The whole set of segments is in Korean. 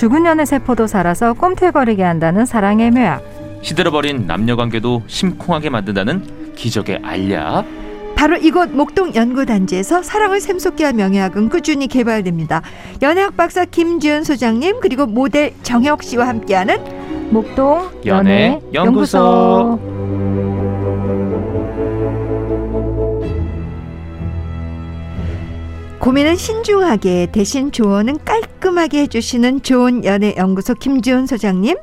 죽은 년의 세포도 살아서 꿈틀거리게 한다는 사랑의 묘약. 시들어버린 남녀 관계도 심쿵하게 만든다는 기적의 알약. 바로 이곳 목동 연구단지에서 사랑을 샘솟게 한 명예학은 꾸준히 개발됩니다. 연예학 박사 김지은 소장님 그리고 모델 정혁 씨와 함께하는 목동 연애 연애 연구소. 연구소. 고민은 신중하게 대신 조언은 깔끔하게 해주시는 좋은 연애 연구소 김지은 소장님.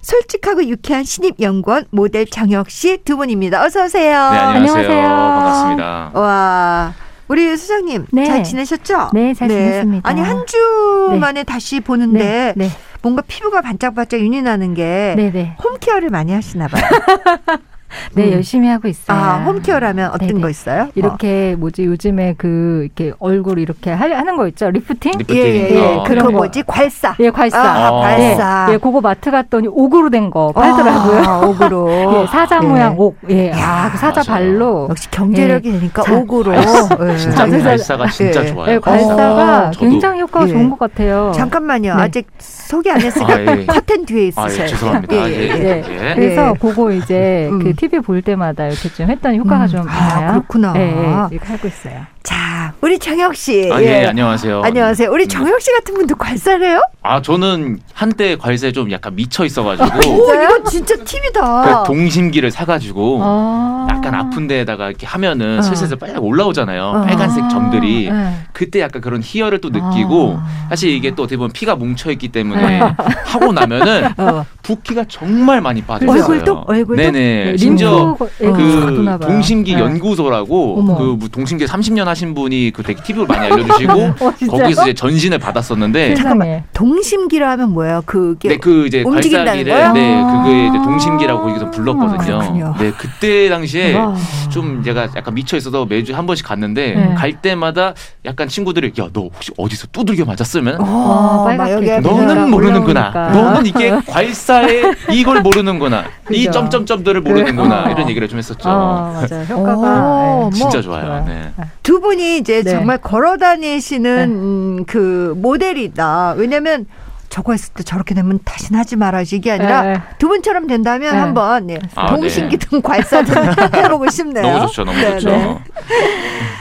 솔직하고 유쾌한 신입 연구원 모델 정혁 씨 두 분입니다. 어서 오세요. 네, 안녕하세요. 안녕하세요. 반갑습니다. 와, 우리 소장님 네. 잘 지내셨죠? 네, 잘 지냈습니다. 아니 한주 네. 만에 다시 보는데 네, 네, 뭔가 피부가 반짝반짝 윤이 나는 게 네, 네. 홈케어를 많이 하시나 봐요. 네, 음. 열심히 하고 있어요. 아, home care라면 어떤 네네. 거 있어요? 이렇게 뭐지 요즘에 그 이렇게 얼굴 이렇게 하- 하는 거 있죠 리프팅? 어. 리프팅. 예, 예, 예. 어, 그런 거 거. 뭐지? 괄사. 예, 괄사. 아, 어. 괄사. 예, 예, 그거 마트 갔더니 옥으로 된 거 팔더라고요. 아, 옥으로. 예, 사자 예. 모양 옥. 예, 아, 그 사자 맞아요. 발로. 역시 경제력이 되니까 자, 옥으로. 예. 진짜 괄사가 진짜 예. 좋아요. 예, 괄사가 어, 굉장히 효과가 예. 좋은 것 같아요. 잠깐만요. 네. 아직 소개 안 했으니까 아, 예. 커튼 뒤에 아, 있으세요. 예, 죄송합니다. 예, 예, 예, 예. 예. 그래서 예. 그거 이제 음. 그 TV 볼 때마다 이렇게 좀 했더니 효과가 음. 좀 아, 많아요. 그렇구나. 예, 예, 이렇게 하고 있어요. 자, 우리 정혁 씨. 아, 예, 안녕하세요. 안녕하세요. 우리 음. 정혁 씨 같은 분도 괄사래요? 아, 저는 한때 괄사에 좀 약간 미쳐 있어가지고 오, 이거 진짜 팁이다. 그 동심기를 사가지고 아. 약간 아픈 데다가 이렇게 하면은 어. 슬슬 빨리 올라오잖아요. 어. 빨간색 점들이. 네. 그때 약간 그런 희열을 또 느끼고 아. 사실 이게 또 어떻게 보면 피가 뭉쳐 있기 때문에 하고 나면은 어. 붓기가 정말 많이 빠져요. 얼굴도? 얼굴도? 네네. 네, 심지어 림프 예, 그 봐요. 동심기 네. 연구소라고 어머. 그뭐 동심기 30년 하신 분이 그 되게 팁을 많이 알려주시고 어? 거기서 이제 전신을 받았었는데 세상에. 동심기라 하면 뭐예요? 그게 네, 그 이제 움직인다는 발사기를 거요? 네, 아. 그게 이제 동심기라고 거기서 불렀거든요. 그렇군요. 네, 그때 당시에 와. 좀 제가 약간 미쳐 있어서 매주 한 번씩 갔는데 네. 갈 때마다 약간 친구들이 야 너 혹시 어디서 두들겨 맞았으면 어, 빨갛게. 너는 올라오니까. 모르는구나. 너는 이게 괄사에 이걸 모르는구나. 이 그죠. 점점점들을 모르는구나. 어. 이런 얘기를 좀 했었죠. 아, 맞아요. 오, 효과가 뭐 예. 진짜 좋아요. 좋아요. 네. 두 분이 이제 네. 정말 걸어 다니시는 네. 음, 그 모델이다. 왜냐면 저거 했을 때 저렇게 되면 다시는 하지 말아야지 이게 아니라 네. 두 분처럼 된다면 네. 한번 예, 아, 동신기등 괄사 좀 해보고 싶네요. 너무 좋죠. 너무 네, 좋죠. 네.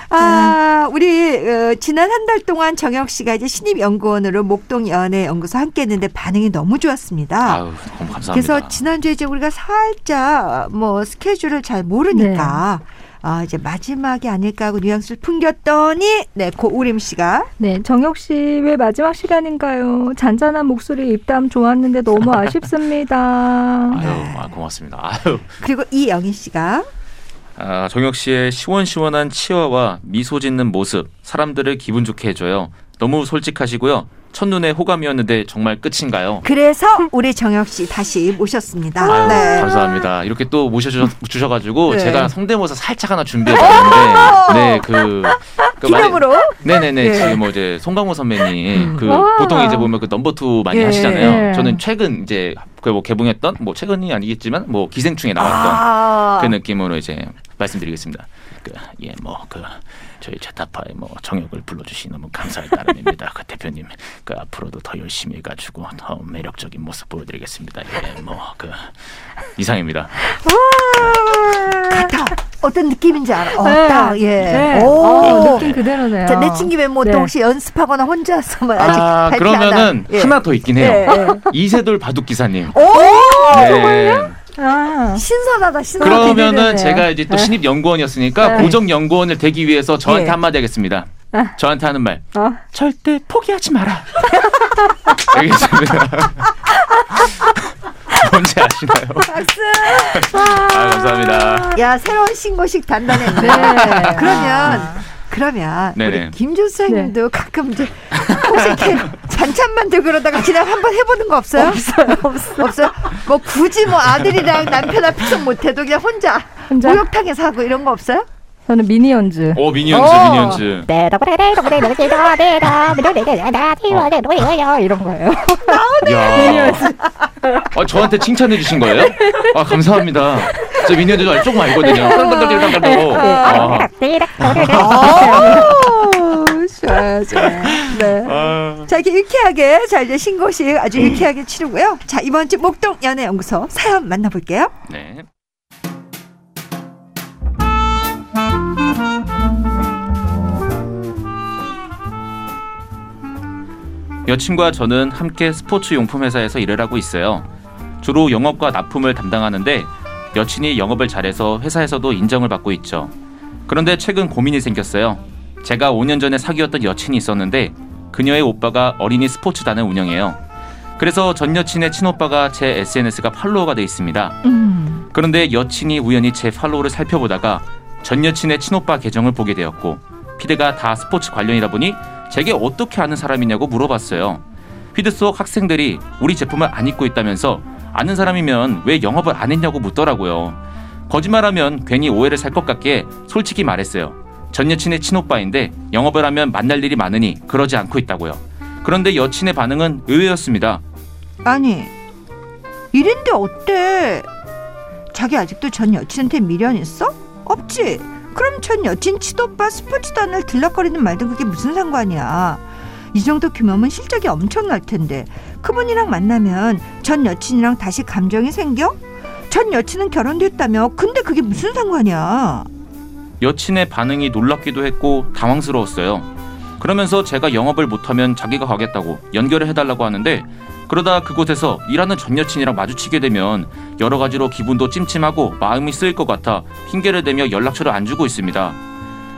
아, 우리 어, 지난 한 달 동안 정혁 씨가 이제 신입 연구원으로 목동 연애 연구소 함께했는데 반응이 너무 좋았습니다. 아유, 너무 감사합니다. 그래서 지난주에 이제 우리가 살짝 뭐 스케줄을 잘 모르니까 아, 이제 마지막이 아닐까 하고 뉘앙스를 풍겼더니 네, 고우림 씨가 네, 정혁 씨 왜 마지막 시간인가요? 잔잔한 목소리 입담 좋았는데 너무 아쉽습니다. 아유, 아, 고맙습니다. 아유. 그리고 이영희 씨가 아, 정혁 씨의 시원시원한 치어와 미소 짓는 모습 사람들을 기분 좋게 해줘요. 너무 솔직하시고요. 첫눈에 호감이었는데 정말 끝인가요? 그래서 우리 정혁 씨 다시 모셨습니다. 아유, 네. 감사합니다. 이렇게 또 모셔주셔 가지고 네. 제가 성대모사 살짝 하나 준비해 봤는데, 네, 그, 그 기념으로 네 네네. 예. 지금 뭐 이제 송강호 선배님, 그 와. 보통 이제 보면 그 넘버 투 많이 예. 하시잖아요. 예. 저는 최근 이제 그뭐 개봉했던 뭐 최근이 아니겠지만 뭐 기생충에 나왔던 아, 그 느낌으로 이제 말씀드리겠습니다. 그, 예, 뭐, 그, 저희 제타파의 뭐, 정역을 불러주시 너무 감사할 따름입니다. 그 대표님, 그, 앞으로도 더 열심히 해가지고 더 매력적인 모습 보여드리겠습니다. 예, 뭐, 그, 이상입니다. 같아. 어떤 느낌인지 알아. 어, 네. 딱, 예. 네. 오. 어, 느낌 그대로네요. 자, 내친 김에 뭐또 네. 혹시 연습하거나 혼자서만 아직 아, 발표 안 그러면은 한- 예. 하나 더 있긴 해요. 예, 예. 이세돌 바둑 기사님. 오! 네. 아, 신선하다, 신선하다. 그러면은 기대되네요. 제가 이제 또 네. 신입 연구원이었으니까 네. 고정 연구원을 되기 위해서 저한테 예. 한마디 하겠습니다. 아. 저한테 하는 말. 어. 절대 포기하지 마라. 알겠습니다. 뭔지 아시나요? 박수! 아, 감사합니다. 야, 새로운 신고식 단단했네. 네. 그러면, 그러면, 네네. 우리 김준수 님도 가끔 이제, 이 잔참만 들고 그러다가 그냥 한번 해보는 거 없어요? 없어요, 없어. 없어요? 뭐 굳이 뭐 아들이랑 남편 앞에서 못해도 그냥 혼자, 혼자? 목욕탕에서 하고 이런 거 없어요? 저는 미니언즈. 오 미니언즈 어. 미니언즈. 이런 거예요. 야. 아, 저한테 칭찬해 주신 거예요? 아 감사합니다. 저 미니언즈 조금 알거든요. 떨떨떨떨떨떨. 좋아요. 네. 아. 자, 이렇게 유쾌하게, 자, 이제 신고식 아주 유쾌하게 치르고요. 자, 이번 주 목동 연애연구소 사연 만나볼게요. 네. 여친과 저는 함께 스포츠 용품 회사에서 일을 하고 있어요. 주로 영업과 납품을 담당하는데 여친이 영업을 잘해서 회사에서도 인정을 받고 있죠. 그런데 최근 고민이 생겼어요. 제가 5년 전에 사귀었던 여친이 있었는데 그녀의 오빠가 어린이 스포츠단을 운영해요. 그래서 전 여친의 친오빠가 제 SNS가 팔로워가 돼 있습니다. 음. 그런데 여친이 우연히 제 팔로우를 살펴보다가 전 여친의 친오빠 계정을 보게 되었고 피드가 다 스포츠 관련이다 보니 제게 어떻게 아는 사람이냐고 물어봤어요. 피드 속 학생들이 우리 제품을 안 입고 있다면서 아는 사람이면 왜 영업을 안 했냐고 묻더라고요. 거짓말하면 괜히 오해를 살 것 같기에 솔직히 말했어요. 전 여친의 친오빠인데 영업을 하면 만날 일이 많으니 그러지 않고 있다고요. 그런데 여친의 반응은 의외였습니다. 아니, 이랬는데 어때? 자기 아직도 전 여친한테 미련 있어? 없지? 그럼 전 여친 치도빠 스포츠단을 들락거리는 말든 그게 무슨 상관이야? 이 정도 규모면 실적이 엄청날 텐데 그분이랑 만나면 전 여친이랑 다시 감정이 생겨? 전 여친은 결혼됐다며 근데 그게 무슨 상관이야? 여친의 반응이 놀랍기도 했고 당황스러웠어요. 그러면서 제가 영업을 못하면 자기가 가겠다고 연결을 해달라고 하는데 그러다 그곳에서 일하는 전 여친이랑 마주치게 되면 여러 가지로 기분도 찜찜하고 마음이 쓰일 것 같아 핑계를 대며 연락처를 안 주고 있습니다.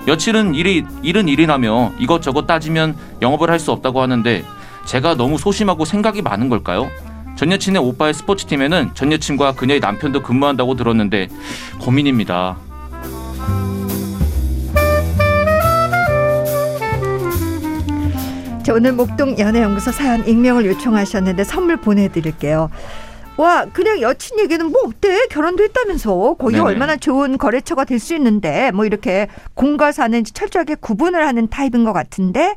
여친은 일이 일은 일이나며 이것저것 따지면 영업을 할 수 없다고 하는데 제가 너무 소심하고 생각이 많은 걸까요? 전 여친의 오빠의 스포츠팀에는 전 여친과 그녀의 남편도 근무한다고 들었는데 고민입니다. 자, 오늘 목동 연애연구소 사연 익명을 요청하셨는데 선물 보내드릴게요. 와, 그냥 여친 얘기는 뭐 어때? 결혼도 했다면서. 거기. 얼마나 좋은 거래처가 될 수 있는데, 뭐 이렇게 공과 사는 철저하게 구분을 하는 타입인 것 같은데,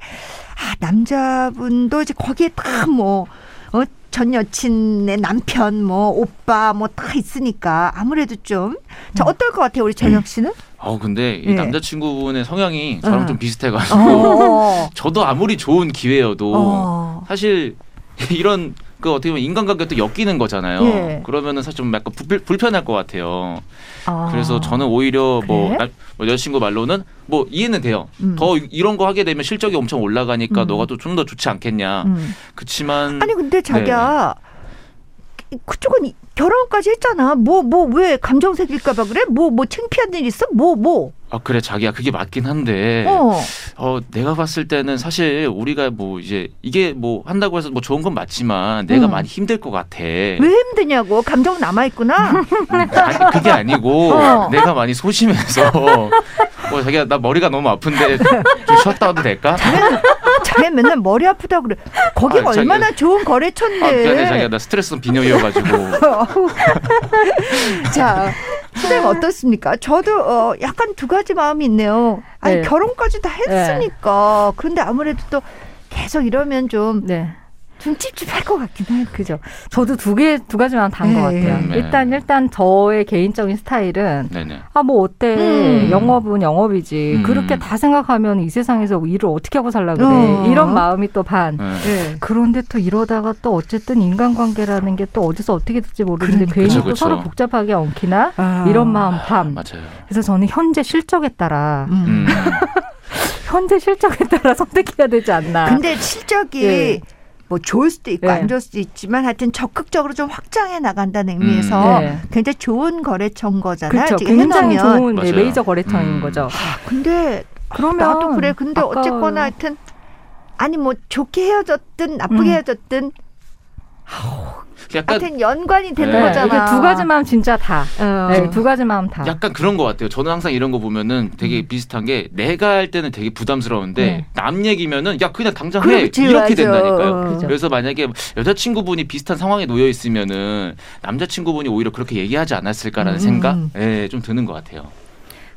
아, 남자분도 이제 거기에 다 뭐, 어, 전 여친의 남편, 뭐, 오빠, 뭐 다 있으니까 아무래도 좀. 자, 어떨 것 같아요, 우리 전혁 씨는? 어 근데 이 예. 남자친구분의 성향이 저랑 어. 좀 비슷해가지고 어. 저도 아무리 좋은 기회여도 어. 사실 이런 그 어떻게 보면 인간관계도 엮이는 거잖아요. 예. 그러면은 사실 좀 약간 불, 불편할 것 같아요. 아. 그래서 저는 오히려 뭐, 그래? 나- 뭐 여자친구 말로는 뭐 이해는 돼요. 음. 더 이런 거 하게 되면 실적이 엄청 올라가니까 음. 너가 또 좀 더 좋지 않겠냐. 음. 그치만 아니 근데 자기야 그쪽은 이- 결혼까지 했잖아. 뭐 뭐 왜 감정 생길까봐 그래? 뭐뭐 창피한 일 있어? 뭐 뭐? 아 그래 자기야 그게 맞긴 한데 어. 어, 내가 봤을 때는 사실 우리가 뭐 이제 이게 뭐 한다고 해서 뭐 좋은 건 맞지만 내가 음. 많이 힘들 것 같아. 왜 힘드냐고 감정 남아 있구나. 아니, 그게 아니고 어. 내가 많이 소심해서 어, 자기야 나 머리가 너무 아픈데 좀 쉬었다 와도 될까? 자네 맨날 머리 아프다 그래. 거기 아, 자기야. 얼마나 좋은 아, 거래처인데. 미안해 자기야 나 스트레스 비녀이어가지고 자, 선생님 어떻습니까? 저도 어, 약간 두 가지 마음이 있네요. 아니 네. 결혼까지 다 했으니까. 그런데 아무래도 또 계속 이러면 좀, 네. 좀 찝찝할 것 같긴 해요. 그죠. 저도 두 개, 두 가지만 단것 네. 같아요. 네. 일단, 일단 저의 개인적인 스타일은 네네 아, 뭐 어때. 음. 영업은 영업이지. 음. 그렇게 다 생각하면 이 세상에서 일을 어떻게 하고 살라 그래. 어. 이런 마음이 또 반. 네. 네. 그런데 또 이러다가 또 어쨌든 인간관계라는 게 또 어디서 어떻게 될지 모르는데 그러니까. 괜히 그쵸, 또 그쵸. 서로 복잡하게 엉키나 아. 이런 마음 반. 맞아요. 그래서 저는 현재 실적에 따라 음. 음. 현재 실적에 따라 선택해야 되지 않나. 근데 실적이 네. 뭐 좋을 수도 있고 네. 안 좋을 수도 있지만 하여튼 적극적으로 좀 확장해 나간다는 의미에서 네. 굉장히 좋은 거래처인 거잖아요. 그렇죠. 지금 굉장히 해놓으면. 좋은 네. 메이저 거래처인 음. 거죠. 근데 그러면 나도 그래. 근데 아까워요. 어쨌거나 하여튼 아니 뭐 좋게 헤어졌든 나쁘게 음. 헤어졌든 약간 하여튼 연관이 되는 네. 거잖아. 두 가지 마음 진짜 다. 어. 네, 두 가지 마음 다. 약간 그런 것 같아요. 저는 항상 이런 거 보면은 되게 음. 비슷한 게 내가 할 때는 되게 부담스러운데 네. 남 얘기면은 야 그냥 당장 해 그렇지, 이렇게 맞아. 된다니까요. 어. 그죠. 그래서 만약에 여자친구분이 비슷한 상황에 놓여 있으면은 남자친구분이 오히려 그렇게 얘기하지 않았을까라는 음. 생각, 예, 좀 드는 것 같아요.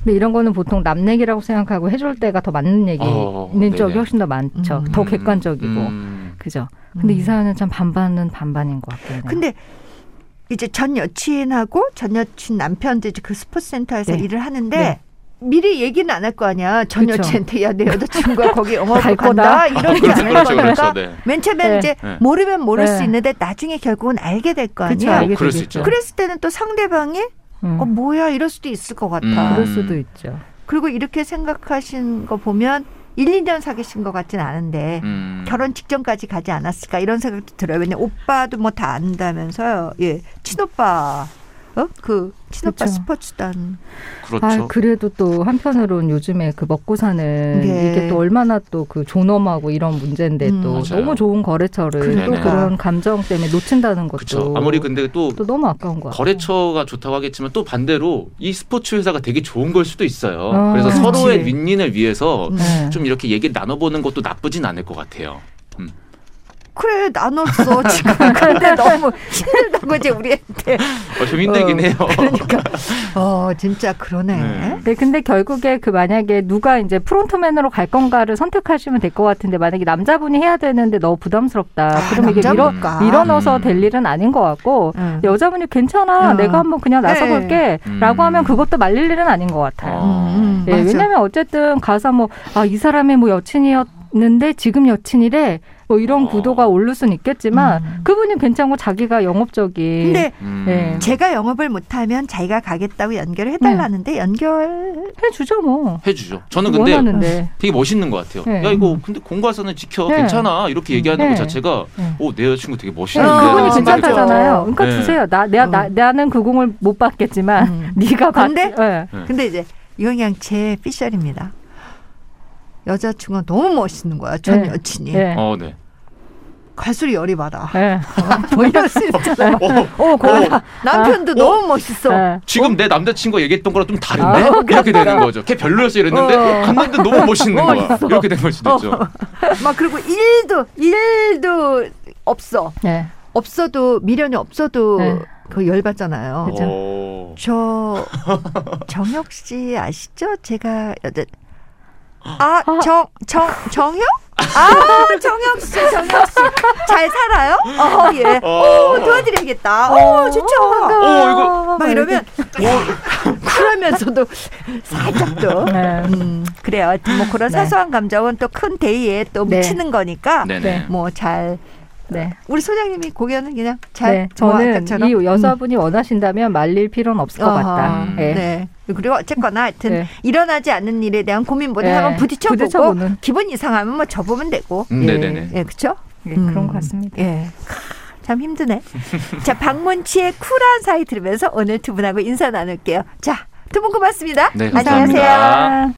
근데 이런 거는 보통 남 얘기라고 생각하고 해줄 때가 더 맞는 얘기는 어, 적이. 훨씬 더 많죠. 음. 더 객관적이고. 음, 그죠. 근데 음. 이 사연은 참 반반은 반반인 것 같아요. 네. 근데 이제 전 여친하고 전 여친 남편도 이제 그 스포츠 센터에서 네. 일을 하는데 네. 미리 얘기는 안 할 거 아니야. 전 그쵸. 여친한테 야 내 여자친구가 거기 영화를 갈 간다 거다. 이러지 그렇죠, 않을 그렇죠, 거니까 그렇죠. 네. 맨 처음에는 네. 이제 네. 모르면 모를 네. 수 있는데 나중에 결국은 알게 될 거 아니야. 뭐 그럴 수. 있죠. 그랬을 때는 또 상대방이 음. 어 뭐야 이럴 수도 있을 것 같아. 음. 그럴 수도 있죠. 그리고 이렇게 생각하신 거 보면 1, 2년 사귀신 것 같진 않은데 음. 결혼 직전까지 가지 않았을까 이런 생각도 들어요. 왜냐 오빠도 뭐 다 안다면서요. 예, 친오빠, 어 그 친오빠 그쵸. 스포츠단. 그렇죠. 아, 그래도 또 한편으로는 요즘에 그 먹고 사는 네. 이게 또 얼마나 또 그 존엄하고 이런 문제인데 음. 또 맞아요. 너무 좋은 거래처를 그러니까. 또 그런 감정 때문에 놓친다는 것도 그렇죠. 아무리 근데 또 또 너무 아까운 것 같아요. 거래처가 좋다고 하겠지만 또 반대로 이 스포츠 회사가 되게 좋은 걸 수도 있어요. 아, 그래서 그렇지. 서로의 윈윈을 위해서 음. 네. 좀 이렇게 얘기를 나눠보는 것도 나쁘진 않을 것 같아요. 그래 나눴어 지금 근데 너무 힘들다고 거지 우리한테. 어, 좀 힘들긴 어, 해요. 그러니까 어 진짜 그러네. 네. 네, 근데 결국에 그 만약에 누가 이제 프론트맨으로 갈 건가를 선택하시면 될 것 같은데 만약에 남자분이 해야 되는데 너무 부담스럽다. 아, 그러면 이게 밀어? 밀어 넣어서 음. 될 일은 아닌 것 같고 응. 여자분이 괜찮아. 어. 내가 한번 그냥 나서 네. 볼게라고 음. 하면 그것도 말릴 일은 아닌 것 같아요. 어. 음, 음, 예, 맞아. 왜냐면 어쨌든 가서 뭐, 아, 이 사람이 뭐 여친이었 는데 지금 여친이래. 뭐 이런 어. 구도가 오를 수는 있겠지만 음. 그분이 괜찮고 자기가 영업적인. 근데 음. 네. 제가 영업을 못하면 자기가 가겠다고 연결을 해달라는데 연결 해 주죠, 뭐. 해주죠. 저는 근데 원하는데. 되게 멋있는 것 같아요. 네. 야 이거 근데 공과사는 지켜 네. 괜찮아 이렇게 얘기하는 네. 것 자체가 네. 오내 여자친구 되게 네, 멋있는데 아, 그분이. 괜찮다잖아요. 그러니까 네. 주세요. 나, 내가, 나, 나는 그 공을 못 받겠지만, 음. 네가 받. 근데? 예. 네. 근데 이제 이건 그냥 제 피셜입니다. 여자친구가 너무 멋있는 거야 전 네. 여친이 예. 어 네. 갈수록 열이 받아. 예. 돌려 쓰잖아. 어, 고라 남편도 어. 너무 멋있어. 예. 지금 내 남자친구가 얘기했던 거랑 좀 다른데 아, 이렇게 되는 거죠. 걔 별로였어 이랬는데 어. 갔는데 너무 멋있는 어, 거야. 있어. 이렇게 된걸 수도 있죠. 막 그리고 일도 일도 없어. 예. 없어도 미련이 없어도 네. 그 열받잖아요. 저 정혁 씨 아시죠? 제가 여자 아정 정 정혁? 아 정혁 씨 정혁 씨 잘 살아요? 어 예. 어. 오 도와드려야겠다. 오 좋죠. 어, 이거- 막 이러면 그러면서도 살짝 또. 네. 음 그래요. 뭐 그런 네. 사소한 감정은 또 큰 대의에 또 네. 묻히는 거니까. 네. 뭐잘 네. 우리 소장님이 고견은 그냥 잘 네. 뭐 저는? 이 여자분이 원하신다면 말릴 필요는 없을 것 어허. 같다. 예. 네. 그리고 어쨌거나 하여튼 네. 일어나지 않는 일에 대한 고민보다 네. 한번 부딪혀보고 부딪혀보는. 기분 이상하면 뭐 접으면 되고. 음, 예. 네네네. 예, 그렇죠? 예, 그런 것 같습니다. 예. 참 힘드네. 자, 박문치의 쿨한 사이 들으면서 오늘 두 분하고 인사 나눌게요. 자, 두 분 고맙습니다. 네, 안녕하세요. 감사합니다.